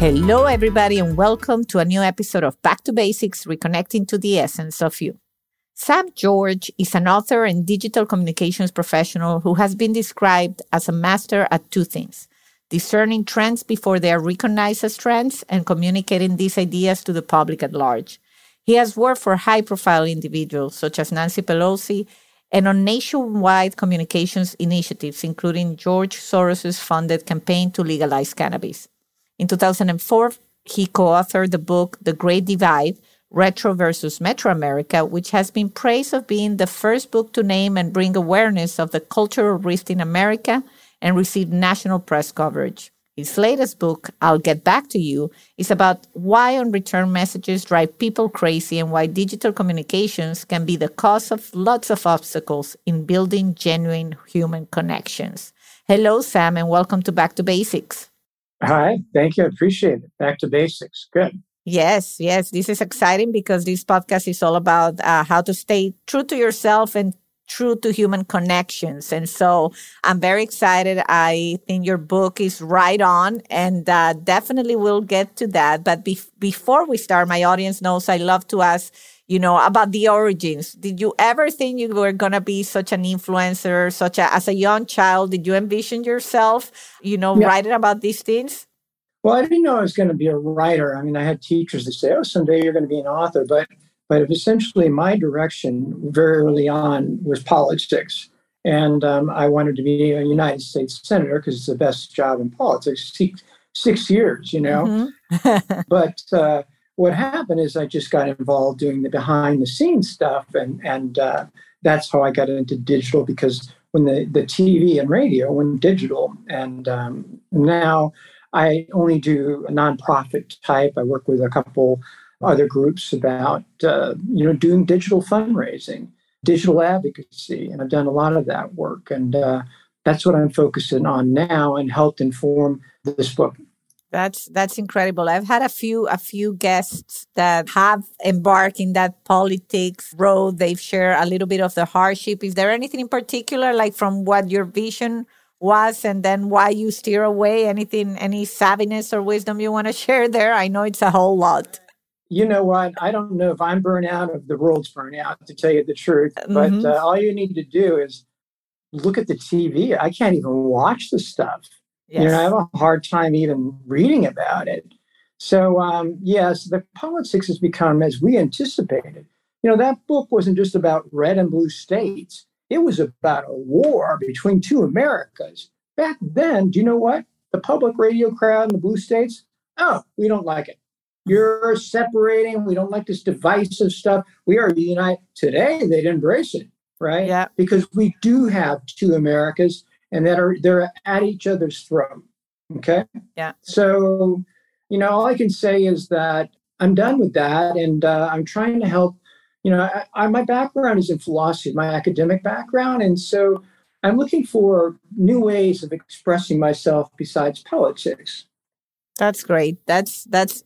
Hello, everybody, and welcome to a new episode of Back to Basics Reconnecting to the Essence of You. Sam George is an author and digital communications professional who has been described as a master at two things discerning trends before they are recognized as trends and communicating these ideas to the public at large. He has worked for high profile individuals such as Nancy Pelosi and on nationwide communications initiatives, including George Soros' funded campaign to legalize cannabis. In 2004, he co authored the book The Great Divide Retro versus Metro America, which has been praised of being the first book to name and bring awareness of the cultural rift in America and received national press coverage. His latest book, I'll Get Back to You, is about why unreturned messages drive people crazy and why digital communications can be the cause of lots of obstacles in building genuine human connections. Hello, Sam, and welcome to Back to Basics. Hi, thank you. I appreciate it. Back to basics. Good. Yes, yes. This is exciting because this podcast is all about uh, how to stay true to yourself and true to human connections. And so I'm very excited. I think your book is right on and uh, definitely we'll get to that. But be- before we start, my audience knows I love to ask you know, about the origins. Did you ever think you were going to be such an influencer, such a, as a young child? Did you envision yourself, you know, yeah. writing about these things? Well, I didn't know I was going to be a writer. I mean, I had teachers that say, "Oh, someday you're going to be an author," but but essentially, my direction very early on was politics, and um, I wanted to be a United States senator because it's the best job in politics. Six, six years, you know, mm-hmm. but. Uh, what happened is I just got involved doing the behind the scenes stuff, and and uh, that's how I got into digital because when the the TV and radio went digital, and um, now I only do a nonprofit type. I work with a couple other groups about uh, you know doing digital fundraising, digital advocacy, and I've done a lot of that work, and uh, that's what I'm focusing on now, and helped inform this book. That's that's incredible. I've had a few a few guests that have embarked in that politics road. They've shared a little bit of the hardship. Is there anything in particular, like from what your vision was, and then why you steer away? Anything, any savviness or wisdom you want to share there? I know it's a whole lot. You know what? I don't know if I'm burnt out, if the world's burnt out, to tell you the truth. But mm-hmm. uh, all you need to do is look at the TV. I can't even watch the stuff Yes. You know, I have a hard time even reading about it. So, um, yes, the politics has become as we anticipated. You know, that book wasn't just about red and blue states, it was about a war between two Americas. Back then, do you know what? The public radio crowd in the blue states, oh, we don't like it. You're separating. We don't like this divisive stuff. We are united. Today, they'd embrace it, right? Yeah. Because we do have two Americas and that are they're at each other's throat. Okay. Yeah. So, you know, all I can say is that I'm done with that, and uh, I'm trying to help. You know, I, I, my background is in philosophy, my academic background, and so I'm looking for new ways of expressing myself besides politics. That's great. That's that's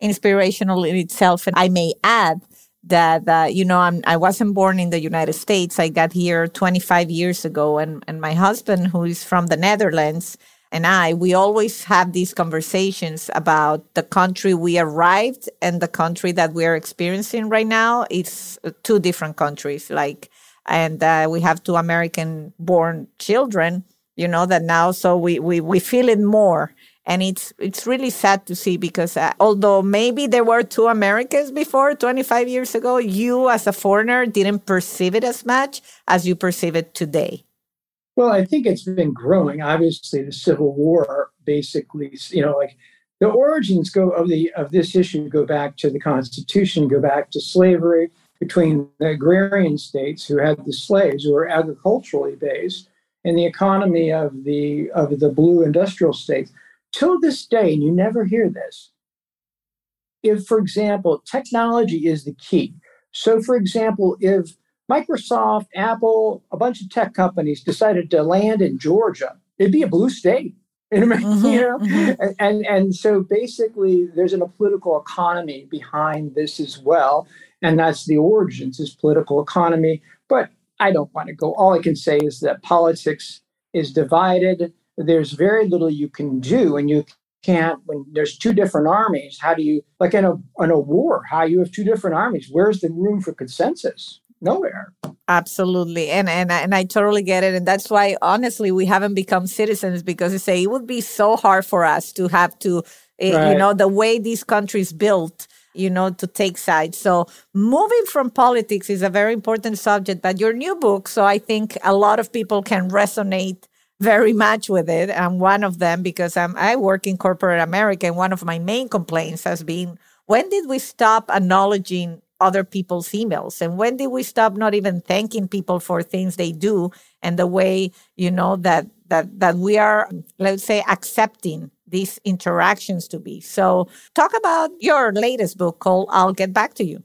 inspirational in itself, and I may add that uh, you know I'm, I wasn't born in the United States. I got here 25 years ago, and and my husband, who is from the Netherlands, and I, we always have these conversations about the country we arrived and the country that we are experiencing right now. It's uh, two different countries, like, and uh, we have two American-born children. You know that now, so we we we feel it more and it's it's really sad to see because uh, although maybe there were two Americans before 25 years ago, you as a foreigner didn't perceive it as much as you perceive it today. Well, I think it's been growing. Obviously, the Civil War basically, you know, like the origins go of the of this issue go back to the Constitution, go back to slavery between the agrarian states who had the slaves who were agriculturally based and the economy of the of the blue industrial states. Till this day, and you never hear this. If, for example, technology is the key. So, for example, if Microsoft, Apple, a bunch of tech companies decided to land in Georgia, it'd be a blue state. Mm-hmm, you know, mm-hmm. and, and and so basically, there's a political economy behind this as well, and that's the origins is political economy. But I don't want to go. All I can say is that politics is divided. There's very little you can do, and you can't when there's two different armies. How do you like in a in a war? How you have two different armies? Where's the room for consensus? Nowhere. Absolutely, and and and I totally get it, and that's why honestly we haven't become citizens because they say it would be so hard for us to have to, eh, right. you know, the way these countries built you know, to take sides. So moving from politics is a very important subject, but your new book, so I think a lot of people can resonate very much with it. I'm one of them because I'm, I work in corporate America, and one of my main complaints has been when did we stop acknowledging other people's emails and when did we stop not even thanking people for things they do and the way you know that that that we are let's say accepting these interactions to be. So, talk about your latest book called I'll Get Back to You.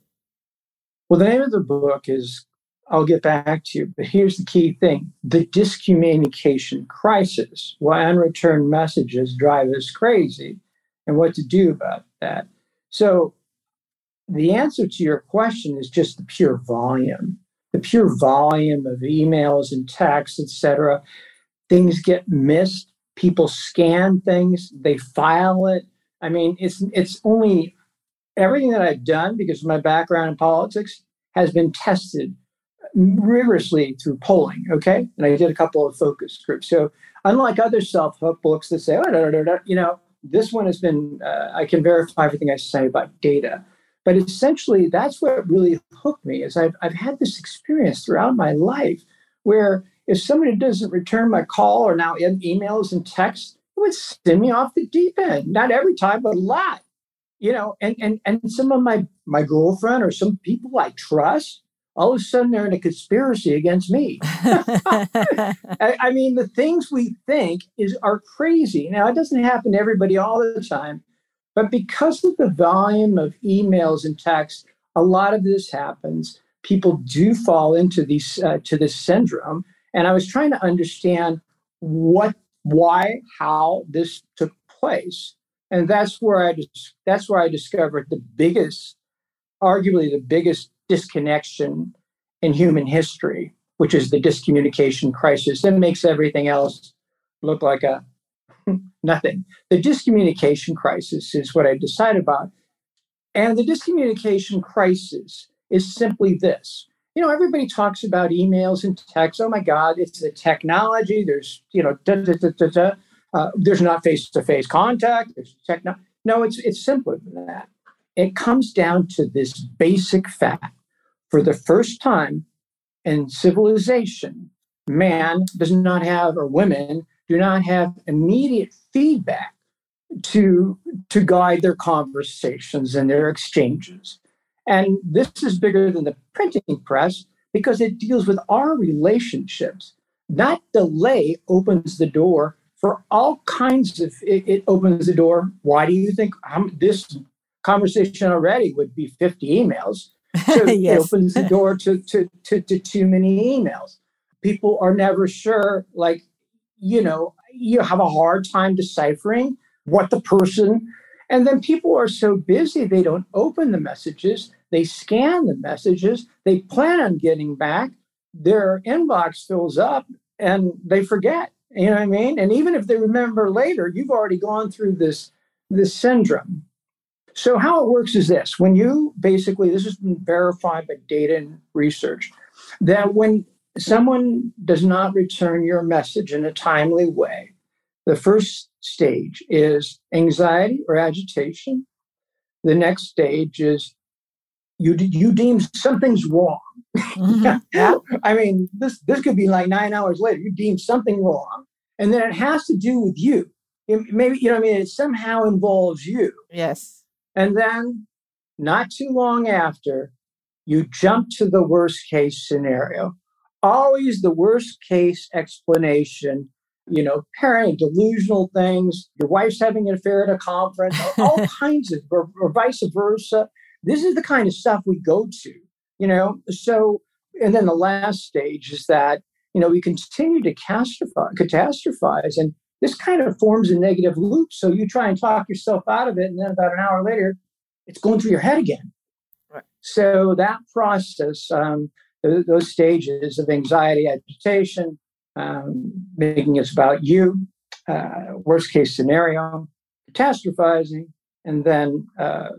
Well, the name of the book is I'll Get Back to You. But here's the key thing the dyscommunication crisis, why unreturned messages drive us crazy, and what to do about that. So, the answer to your question is just the pure volume, the pure volume of emails and texts, etc. Things get missed people scan things, they file it. I mean, it's it's only everything that I've done because of my background in politics has been tested rigorously through polling. Okay, and I did a couple of focus groups. So unlike other self-help books that say, oh, no, no, no, no, you know, this one has been uh, I can verify everything I say about data. But essentially, that's what really hooked me. Is I've I've had this experience throughout my life where if somebody doesn't return my call or now emails and texts, it would send me off the deep end. Not every time, but a lot. You know, and and and some of my my girlfriend or some people I trust, all of a sudden they're in a conspiracy against me. I, I mean, the things we think is are crazy. Now, it doesn't happen to everybody all the time, but because of the volume of emails and texts, a lot of this happens. People do fall into these uh, to this syndrome, and I was trying to understand what, why, how this took place. And that's where I just, that's where I discovered the biggest, arguably the biggest disconnection in human history, which is the dyscommunication crisis. that makes everything else look like a nothing. The dyscommunication crisis is what I decided about. And the dyscommunication crisis is simply this you know, everybody talks about emails and texts. Oh my God, it's the technology. There's, you know, da, da, da, uh, there's not face-to-face contact. There's techno. No, it's it's simpler than that. It comes down to this basic fact: for the first time in civilization, man does not have, or women do not have immediate feedback to to guide their conversations and their exchanges. And this is bigger than the printing press because it deals with our relationships. That delay opens the door for all kinds of, it, it opens the door. Why do you think um, this conversation already would be 50 emails? So yes. It opens the door to, to, to, to too many emails. People are never sure, like, you know, you have a hard time deciphering what the person and then people are so busy, they don't open the messages, they scan the messages, they plan on getting back, their inbox fills up and they forget. You know what I mean? And even if they remember later, you've already gone through this, this syndrome. So, how it works is this when you basically, this has been verified by data and research, that when someone does not return your message in a timely way, the first stage is anxiety or agitation. The next stage is you you deem something's wrong. Mm-hmm. I mean, this this could be like nine hours later. You deem something wrong, and then it has to do with you. It, maybe you know. I mean, it somehow involves you. Yes. And then, not too long after, you jump to the worst case scenario. always the worst case explanation. You know, parent delusional things. Your wife's having an affair at a conference. all kinds of, or, or vice versa. This is the kind of stuff we go to. You know, so and then the last stage is that you know we continue to catastrophize and this kind of forms a negative loop so you try and talk yourself out of it and then about an hour later it's going through your head again right. so that process um, th- those stages of anxiety agitation um, making it about you uh, worst case scenario catastrophizing and then uh,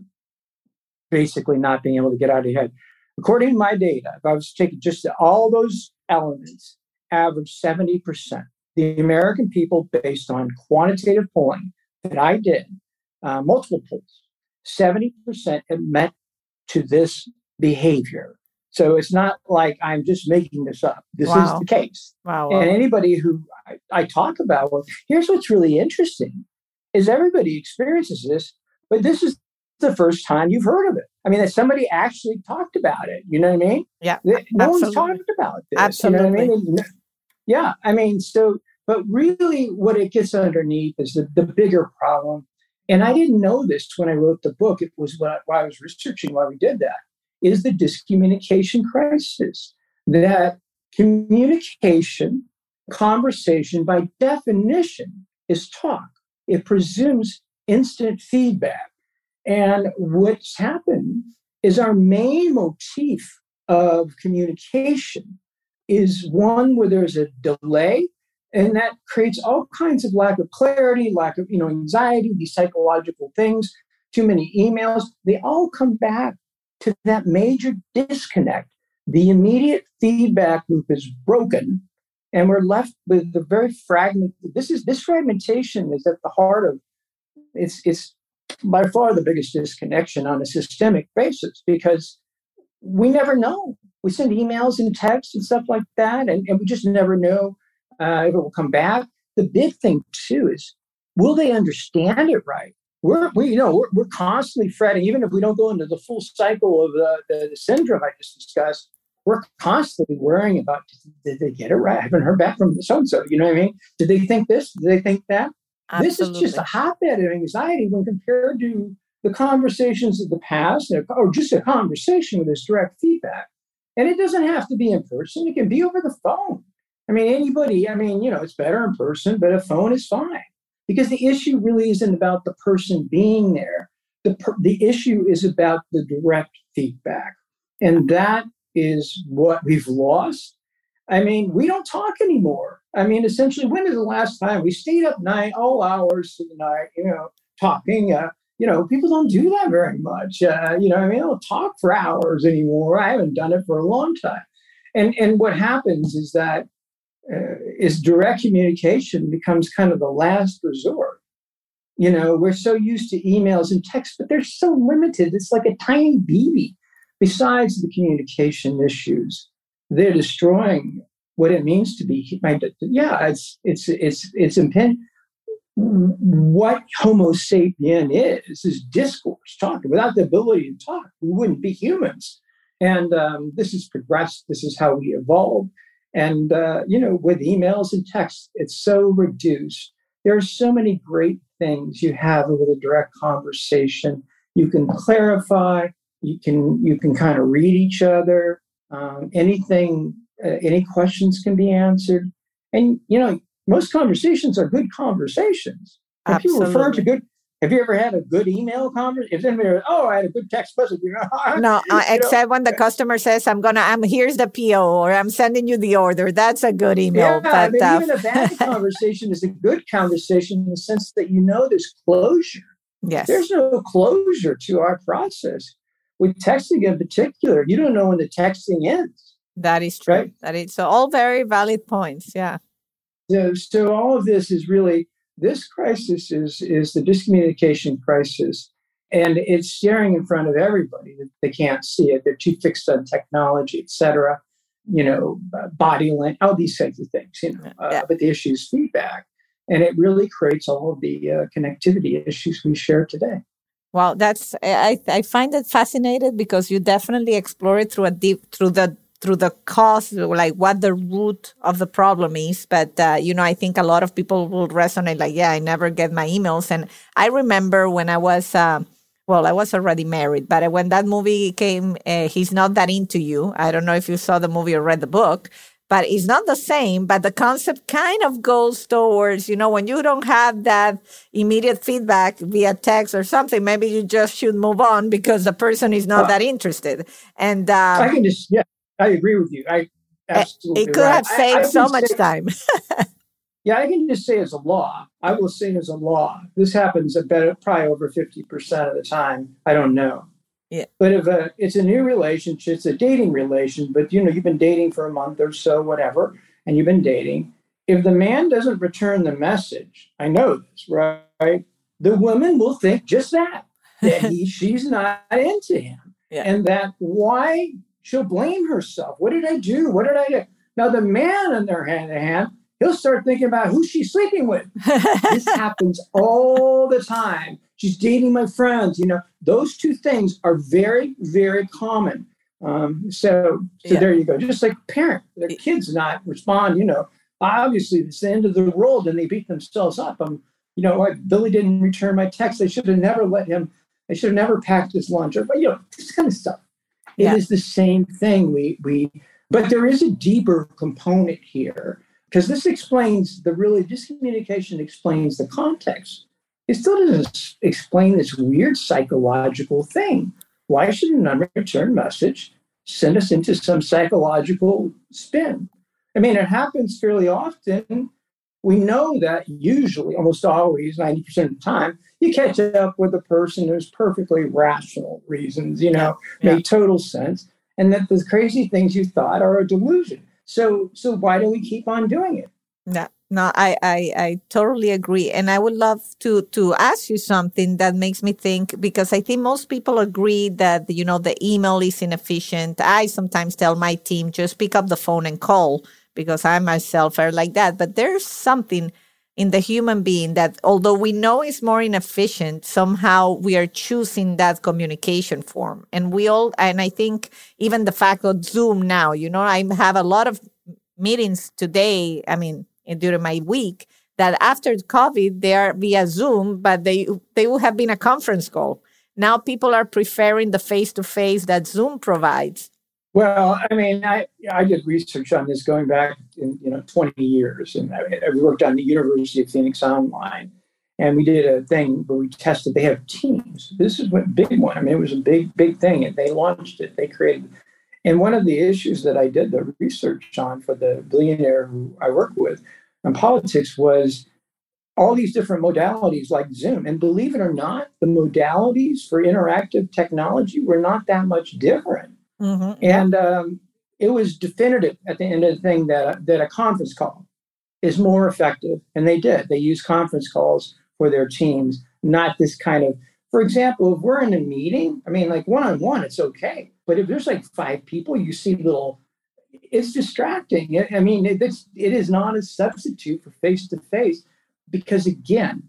basically not being able to get out of your head According to my data, if I was taking just all those elements, average 70%. The American people, based on quantitative polling that I did, uh, multiple polls, 70% admit to this behavior. So it's not like I'm just making this up. This wow. is the case. Wow, wow. And anybody who I, I talk about, well, here's what's really interesting is everybody experiences this, but this is the first time you've heard of it. I mean, that somebody actually talked about it. You know what I mean? Yeah. No absolutely. one's talked about this. Absolutely. You know what I mean? Yeah. I mean, so, but really what it gets underneath is the, the bigger problem. And I didn't know this when I wrote the book. It was what while I was researching why we did that is the dyscommunication crisis. That communication, conversation by definition is talk. It presumes instant feedback and what's happened is our main motif of communication is one where there's a delay and that creates all kinds of lack of clarity lack of you know anxiety these psychological things too many emails they all come back to that major disconnect the immediate feedback loop is broken and we're left with the very fragment this is this fragmentation is at the heart of it's it's by far the biggest disconnection on a systemic basis because we never know. We send emails and texts and stuff like that, and, and we just never know uh, if it will come back. The big thing too is, will they understand it right? We're we you know we're, we're constantly fretting, even if we don't go into the full cycle of the, the, the syndrome I just discussed. We're constantly worrying about did they get it right? I haven't heard back from so and so. You know what I mean? Did they think this? Did they think that? Absolutely. This is just a hotbed of anxiety when compared to the conversations of the past, or just a conversation with this direct feedback. And it doesn't have to be in person, it can be over the phone. I mean, anybody, I mean, you know, it's better in person, but a phone is fine because the issue really isn't about the person being there. The, per- the issue is about the direct feedback. And that is what we've lost. I mean, we don't talk anymore. I mean, essentially, when is the last time we stayed up night, all hours of the night, you know, talking? Uh, you know, people don't do that very much. Uh, you know, I mean, they don't talk for hours anymore. I haven't done it for a long time. And and what happens is that uh, is direct communication becomes kind of the last resort. You know, we're so used to emails and texts, but they're so limited. It's like a tiny BB. Besides the communication issues, they're destroying what it means to be yeah it's it's it's it's impend what homo sapien is is discourse talking. Without the ability to talk we wouldn't be humans. And um, this is progressed this is how we evolved and uh, you know with emails and text it's so reduced. There are so many great things you have with a direct conversation. You can clarify you can you can kind of read each other. Um, anything uh, any questions can be answered. And, you know, most conversations are good conversations. When you refer to good, have you ever had a good email conversation? If anybody, oh, I had a good text message. You know, no, uh, except when the customer says, "I'm gonna, I'm here's the PO," or "I'm sending you the order." That's a good email. Yeah, but, I mean, uh, even a bad conversation is a good conversation in the sense that you know there's closure. Yes, there's no closure to our process. With texting in particular, you don't know when the texting ends. That is true. Right? That is so all very valid points. Yeah. So, so all of this is really this crisis is is the dyscommunication crisis, and it's staring in front of everybody. They can't see it. They're too fixed on technology, etc. You know, body language, all these kinds of things. You know, uh, yeah. but the issue is feedback, and it really creates all of the uh, connectivity issues we share today. Well, that's I I find it fascinating because you definitely explore it through a deep through the through the cause, like what the root of the problem is. But, uh, you know, I think a lot of people will resonate like, yeah, I never get my emails. And I remember when I was, uh, well, I was already married, but when that movie came, uh, He's Not That Into You. I don't know if you saw the movie or read the book, but it's not the same. But the concept kind of goes towards, you know, when you don't have that immediate feedback via text or something, maybe you just should move on because the person is not that interested. And um, I can just, yeah, I agree with you. I absolutely. It could right. have saved I, I so much say, time. yeah, I can just say as a law. I will say as a law. This happens about probably over fifty percent of the time. I don't know. Yeah. But if a, it's a new relationship, it's a dating relation, but you know you've been dating for a month or so, whatever, and you've been dating. If the man doesn't return the message, I know this, right? The woman will think just that that he she's not into him, yeah. and that why she'll blame herself. What did I do? What did I do? Now, the man, on their hand, hand he'll start thinking about who she's sleeping with. this happens all the time. She's dating my friends. You know, those two things are very, very common. Um, so, so yeah. there you go. Just like parent, their kids not respond. You know, obviously it's the end of the world, and they beat themselves up. I'm, you know, like Billy didn't return my text. I should have never let him. I should have never packed his lunch. Or, you know, this kind of stuff. It yeah. is the same thing. We we but there is a deeper component here because this explains the really this communication explains the context. It still doesn't explain this weird psychological thing. Why should an unreturned message send us into some psychological spin? I mean, it happens fairly often we know that usually, almost always, 90% of the time, you catch up with a person who's perfectly rational reasons, you know, yeah. make total sense, and that the crazy things you thought are a delusion. So, so why do we keep on doing it? No, no, I, I, I totally agree, and I would love to to ask you something that makes me think because I think most people agree that you know the email is inefficient. I sometimes tell my team just pick up the phone and call because I myself are like that. But there's something in the human being that, although we know is more inefficient, somehow we are choosing that communication form. And we all, and I think even the fact of Zoom now, you know, I have a lot of meetings today. I mean, during my week that after COVID, they are via Zoom, but they, they would have been a conference call. Now people are preferring the face to face that Zoom provides. Well, I mean, I I did research on this going back in you know 20 years, and I, worked on the University of Phoenix Online, and we did a thing where we tested. They have teams. This is a big one. I mean, it was a big big thing, and they launched it. They created, and one of the issues that I did the research on for the billionaire who I work with on politics was all these different modalities like Zoom. And believe it or not, the modalities for interactive technology were not that much different Mm-hmm. And um, it was definitive at the end of the thing that, that a conference call is more effective. And they did. They used conference calls for their teams, not this kind of, for example, if we're in a meeting, I mean, like one on one, it's okay. But if there's like five people, you see little, it's distracting. I mean, it's, it is not a substitute for face to face because, again,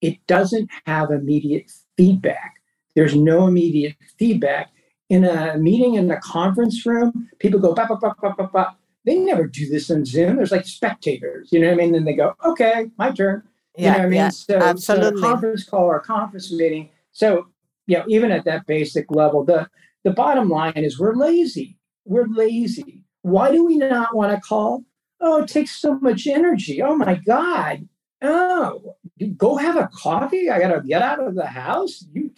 it doesn't have immediate feedback. There's no immediate feedback in a meeting in a conference room, people go, bah, bah, bah, bah, bah, bah. they never do this in Zoom. There's like spectators, you know what I mean? And they go, okay, my turn. You yeah, know what I mean? Yeah, so, absolutely. So a conference call or a conference meeting. So, you know, even at that basic level, the, the bottom line is we're lazy. We're lazy. Why do we not want to call? Oh, it takes so much energy. Oh my God. Oh, go have a coffee. I got to get out of the house. You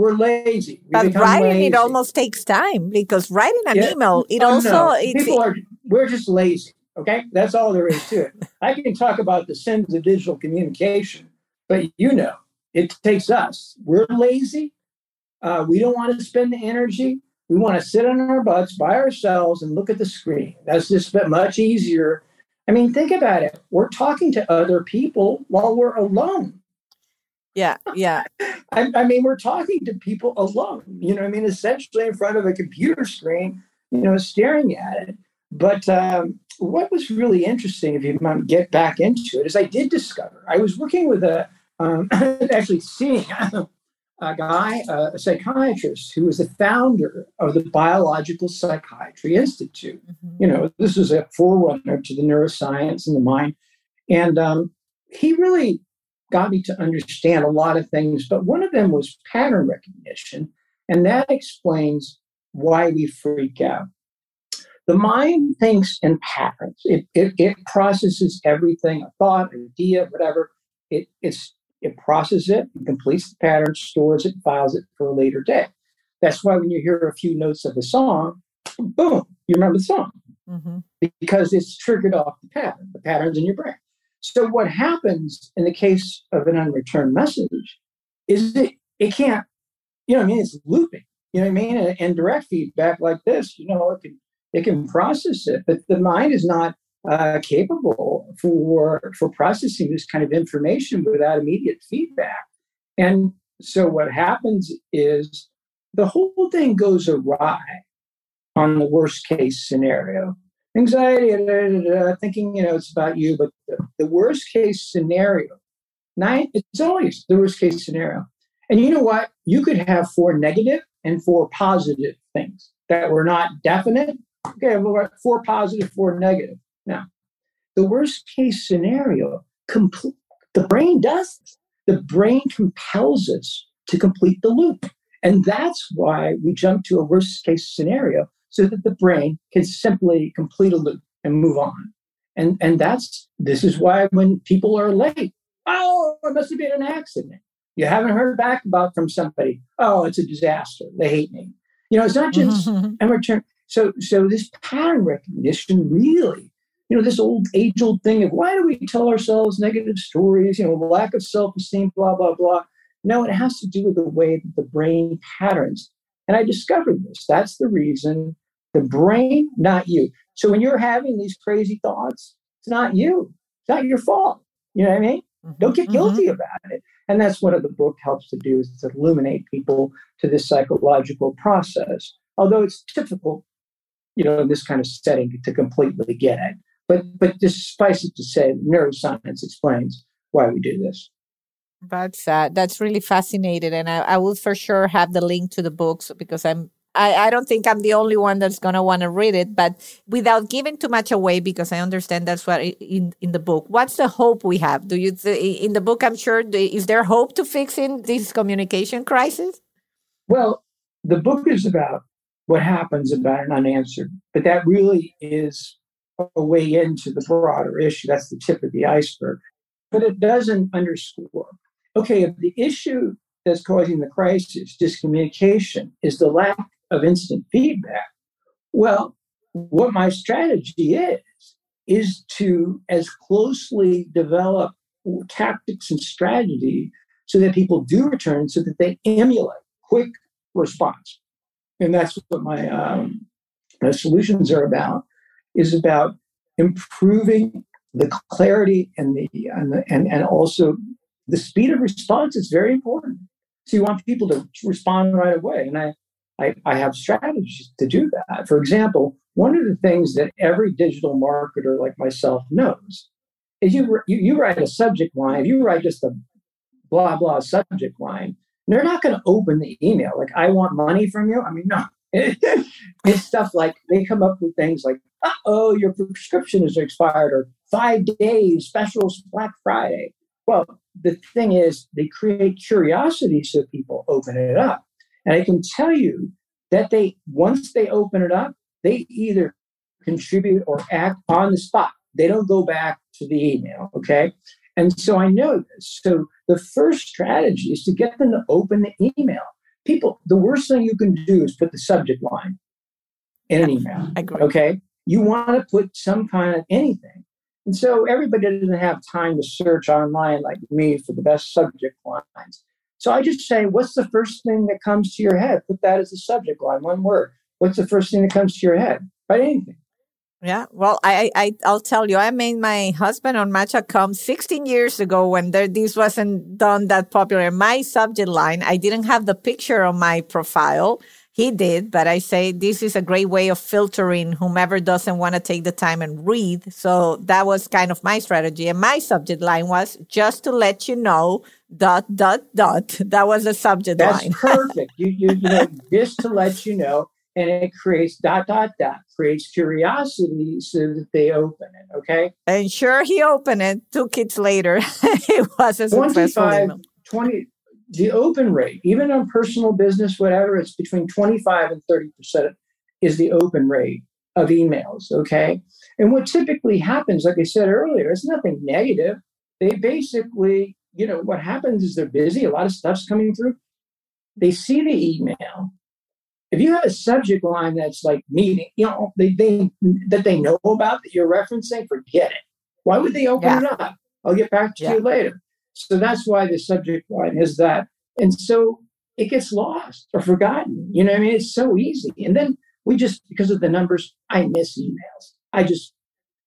we're lazy. We but writing lazy. it almost takes time because writing an yeah. email it oh, also no. people are we're just lazy. Okay, that's all there is to it. I can talk about the sins of digital communication, but you know, it takes us. We're lazy. Uh, we don't want to spend the energy. We want to sit on our butts by ourselves and look at the screen. That's just much easier. I mean, think about it. We're talking to other people while we're alone. Yeah, yeah. I, I, mean, we're talking to people alone, you know, I mean, essentially in front of a computer screen, you know, staring at it. But um, what was really interesting, if you get back into it, is I did discover I was working with a, um, actually seeing a guy, a psychiatrist, who was the founder of the Biological Psychiatry Institute. Mm-hmm. You know, this is a forerunner to the neuroscience and the mind. And um, he really got me to understand a lot of things, but one of them was pattern recognition. And that explains why we freak out. The mind thinks in patterns. It, it, it processes everything, a thought, idea, whatever. It, it's it processes it, it completes the pattern, stores it, files it for a later day. That's why when you hear a few notes of a song, boom, you remember the song mm-hmm. because it's triggered off the pattern. The pattern's in your brain. So what happens in the case of an unreturned message is that it can't, you know, I mean, it's looping. You know I mean? And, and direct feedback like this, you know, it can it can process it, but the mind is not uh, capable for for processing this kind of information without immediate feedback. And so what happens is the whole thing goes awry on the worst case scenario. Anxiety, da, da, da, thinking you know it's about you, but the, the worst case scenario, nine, it's always the worst case scenario. And you know what? You could have four negative and four positive things that were not definite. Okay, four positive, four negative. Now, the worst case scenario, compl- the brain does. The brain compels us to complete the loop. And that's why we jump to a worst case scenario so that the brain can simply complete a loop and move on. And, and that's this is why when people are late, oh, it must have been an accident. You haven't heard back about from somebody, oh, it's a disaster. They hate me. You know, it's not just and return. So so this pattern recognition really you know, this old age old thing of why do we tell ourselves negative stories, you know, lack of self esteem, blah, blah, blah. No, it has to do with the way that the brain patterns. And I discovered this. That's the reason the brain, not you. So when you're having these crazy thoughts, it's not you. It's not your fault. You know what I mean? Mm-hmm, Don't get guilty mm-hmm. about it. And that's what the book helps to do is to illuminate people to this psychological process. Although it's difficult, you know, in this kind of setting to completely get it. But but just suffice it to say, neuroscience explains why we do this. That's uh, that's really fascinating, and I, I will for sure have the link to the books because I'm I, I don't think I'm the only one that's gonna want to read it, but without giving too much away, because I understand that's what in in the book. What's the hope we have? Do you in the book? I'm sure is there hope to fixing this communication crisis? Well, the book is about what happens about an unanswered, but that really is a way into the broader issue. That's the tip of the iceberg. But it doesn't underscore. Okay, if the issue that's causing the crisis, dyscommunication, is the lack of instant feedback, well, what my strategy is, is to as closely develop tactics and strategy so that people do return so that they emulate quick response. And that's what my, um, my solutions are about is about improving the clarity and the and the, and, and also the speed of response is very important. So you want people to respond right away, and I, I I have strategies to do that. For example, one of the things that every digital marketer like myself knows is you you, you write a subject line. You write just a blah blah subject line, they're not going to open the email like I want money from you. I mean, no. it's stuff like they come up with things like oh, your prescription is expired, or five days, specials Black Friday. Well, the thing is, they create curiosity so people open it up. And I can tell you that they, once they open it up, they either contribute or act on the spot. They don't go back to the email, okay? And so I know this. So the first strategy is to get them to open the email. People, the worst thing you can do is put the subject line in an email. Okay you want to put some kind of anything. And so everybody doesn't have time to search online like me for the best subject lines. So I just say, what's the first thing that comes to your head? Put that as a subject line, one word. What's the first thing that comes to your head? Write anything. Yeah, well, I, I I'll tell you, I made my husband on Match.com 16 years ago when there, this wasn't done that popular. My subject line, I didn't have the picture on my profile he did, but I say this is a great way of filtering whomever doesn't want to take the time and read. So that was kind of my strategy. And my subject line was just to let you know, dot, dot, dot. That was the subject line. That's line. perfect. You, you, you know, just to let you know. And it creates dot, dot, dot, creates curiosity so that they open it. Okay. And sure, he opened it two kids later. it was a successful 25, email. 20, the open rate, even on personal business, whatever, it's between 25 and 30% is the open rate of emails. Okay. And what typically happens, like I said earlier, it's nothing negative. They basically, you know, what happens is they're busy, a lot of stuff's coming through. They see the email. If you have a subject line that's like meeting, you know, they, they that they know about that you're referencing, forget it. Why would they open Yeah. it up? I'll get back to Yeah. you later. So that's why the subject line is that. And so it gets lost or forgotten. You know I mean? It's so easy. And then we just, because of the numbers, I miss emails. I just,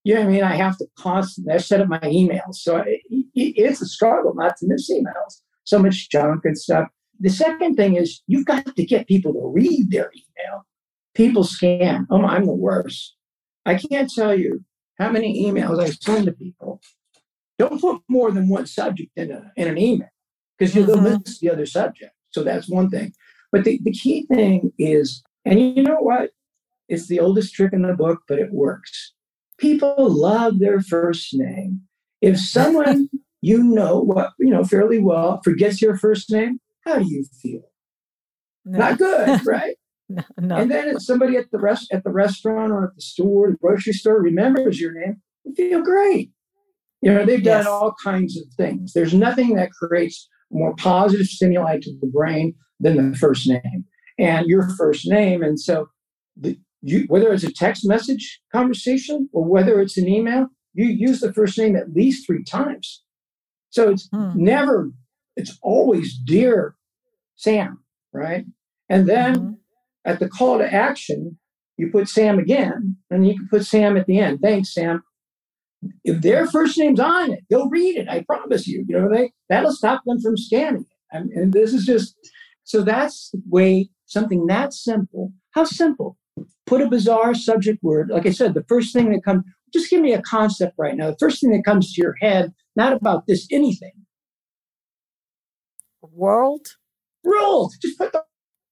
you know I mean? I have to constantly, I set up my emails. So it, it- it's a struggle not to miss emails. So much junk and stuff. The second thing is you've got to get people to read their email. People scan. Oh, I'm the worst. I can't tell you how many emails I send to people. Don't put more than one subject in, a, in an email because you'll Mhm. miss the other subject. So that's one thing. But the, the key thing is, and you know what? It's the oldest trick in the book, but it works. People love their first name. If someone you know what you know fairly well forgets your first name, how do you feel? No. Not good, right? no, no. And then if somebody at the rest at the restaurant or at the store, the grocery store remembers your name, you feel great. You know, they've done Yes. all kinds of things. There's nothing that creates more positive stimuli to the brain than the first name and your first name. And so, the, you, whether it's a text message conversation or whether it's an email, you use the first name at least three times. So it's Hmm. never, it's always dear Sam, right? And then Mhm. at the call to action, you put Sam again, and you can put Sam at the end. Thanks, Sam. If their first name's on it, they'll read it. I promise you. You know, they that'll stop them from scanning it. And, and this is just so that's the way something that simple. How simple? Put a bizarre subject word. Like I said, the first thing that comes. Just give me a concept right now. The first thing that comes to your head, not about this anything. World? World. Just put the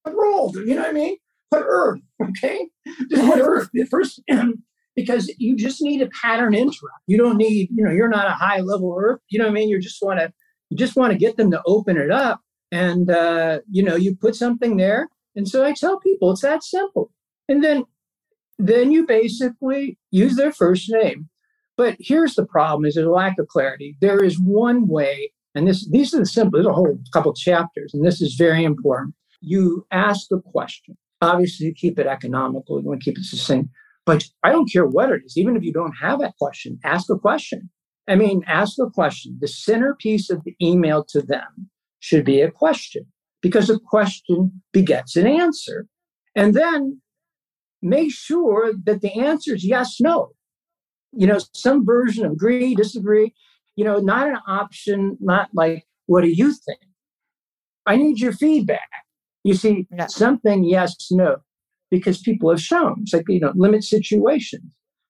rolled. You know what I mean? Put Earth. Okay. Just put Earth. The first because you just need a pattern interrupt. You don't need, you know, you're not a high level Earth. You know what I mean? You just want to, you just want to get them to open it up, and uh, you know, you put something there. And so I tell people it's that simple. And then, then you basically use their first name. But here's the problem: is there's a lack of clarity. There is one way, and this these are the simple. There's a whole couple chapters, and this is very important. You ask the question. Obviously, you keep it economical. You want to keep it succinct. But I don't care what it is, even if you don't have that question, ask a question. I mean, ask a question. The centerpiece of the email to them should be a question because a question begets an answer. And then make sure that the answer is yes, no. You know, some version of agree, disagree, you know, not an option, not like, what do you think? I need your feedback. You see, Yeah. something yes, no because people have shown. It's like you know limit situations.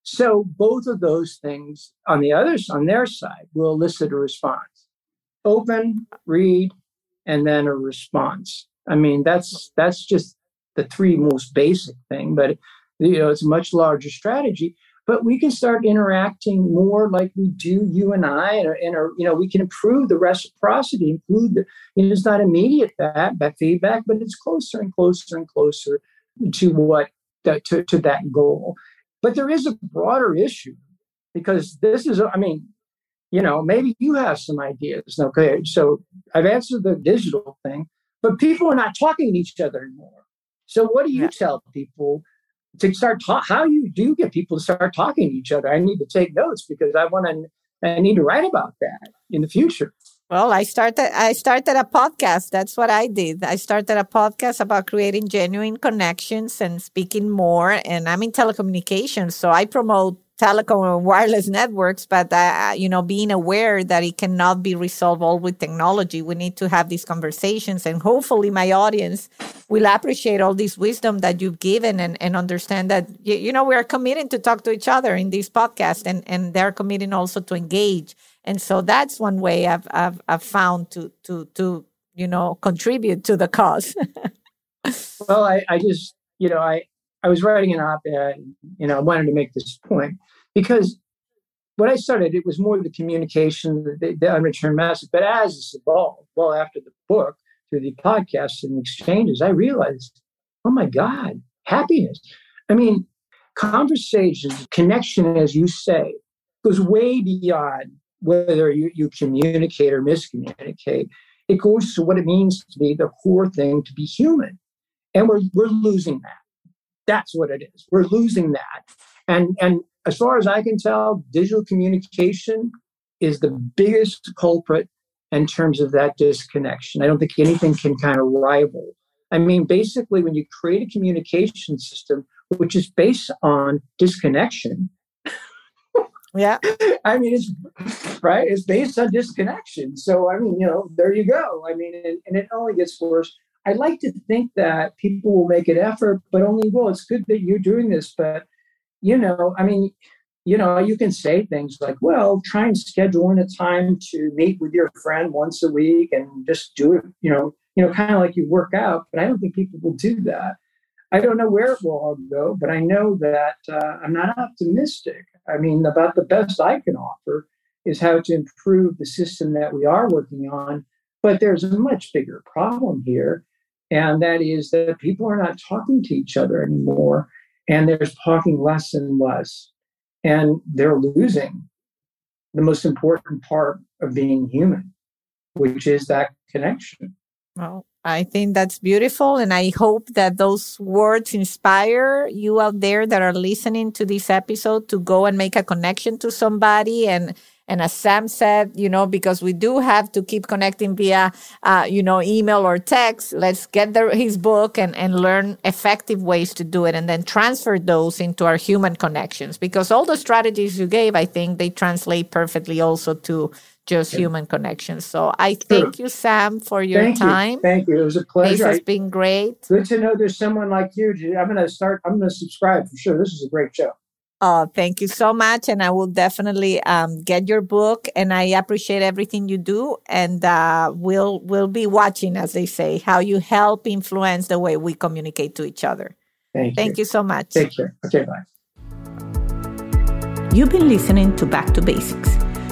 So both of those things on the others on their side will elicit a response. Open read and then a response. I mean that's that's just the three most basic thing but you know it's a much larger strategy. But we can start interacting more like we do you and i and, and you know we can improve the reciprocity include the you know, it's not immediate feedback but it's closer and closer and closer to what to, to that goal. But there is a broader issue because this is i mean you know maybe you have some ideas okay? So i've answered the digital thing but people are not talking to each other anymore. So what do you Yeah. tell people to start talk how you do get people to start talking to each other? I need to take notes because i want to i need to write about that in the future Well, I started I started a podcast. That's what I did. I started a podcast about creating genuine connections and speaking more. And I'm in telecommunications, so I promote telecom or wireless networks, but uh, you know, being aware that it cannot be resolved all with technology. We need to have these conversations, and hopefully, my audience will appreciate all this wisdom that you've given and, and understand that you, you know we are committing to talk to each other in this podcast, and and they're committing also to engage. And so that's one way I've I've, I've found to to to you know contribute to the cause. well, I, I just you know I I was writing an op-ed, you know, I wanted to make this point because when I started, it was more the communication, the, the unreturned message. But as this evolved, well, after the book, through the podcasts and exchanges, I realized, oh my God, happiness. I mean, conversations, connection, as you say, goes way beyond whether you, you communicate or miscommunicate. It goes to what it means to be the core thing to be human. And we're, we're losing that. That's what it is. We're losing that. And, and as far as I can tell, digital communication is the biggest culprit in terms of that disconnection. I don't think anything can kind of rival. I mean, basically, when you create a communication system which is based on disconnection, yeah. I mean, it's right. It's based on disconnection. So, I mean, you know, there you go. I mean, and, and it only gets worse. I like to think that people will make an effort, but only well, it's good that you're doing this. But, you know, I mean, you know, you can say things like, well, try and schedule in a time to meet with your friend once a week and just do it, you know, you know, kind of like you work out. But I don't think people will do that. I don't know where it will all go, but I know that uh, I'm not optimistic. I mean, about the best I can offer is how to improve the system that we are working on. But there's a much bigger problem here, and that is that people are not talking to each other anymore, and they're talking less and less, and they're losing the most important part of being human, which is that connection. Well, I think that's beautiful. And I hope that those words inspire you out there that are listening to this episode to go and make a connection to somebody. And, and as Sam said, you know, because we do have to keep connecting via, uh, you know, email or text, let's get the, his book and, and learn effective ways to do it and then transfer those into our human connections. Because all the strategies you gave, I think they translate perfectly also to just human connections. So I thank you, Sam, for your thank time. You. Thank you. It was a pleasure. This has been great. Good to know there's someone like you. I'm going to start. I'm going to subscribe for sure. This is a great show. Oh, thank you so much. And I will definitely um, get your book. And I appreciate everything you do. And uh, we'll we'll be watching, as they say, how you help influence the way we communicate to each other. Thank, thank you. you so much. Take care. Okay, bye. You've been listening to Back to Basics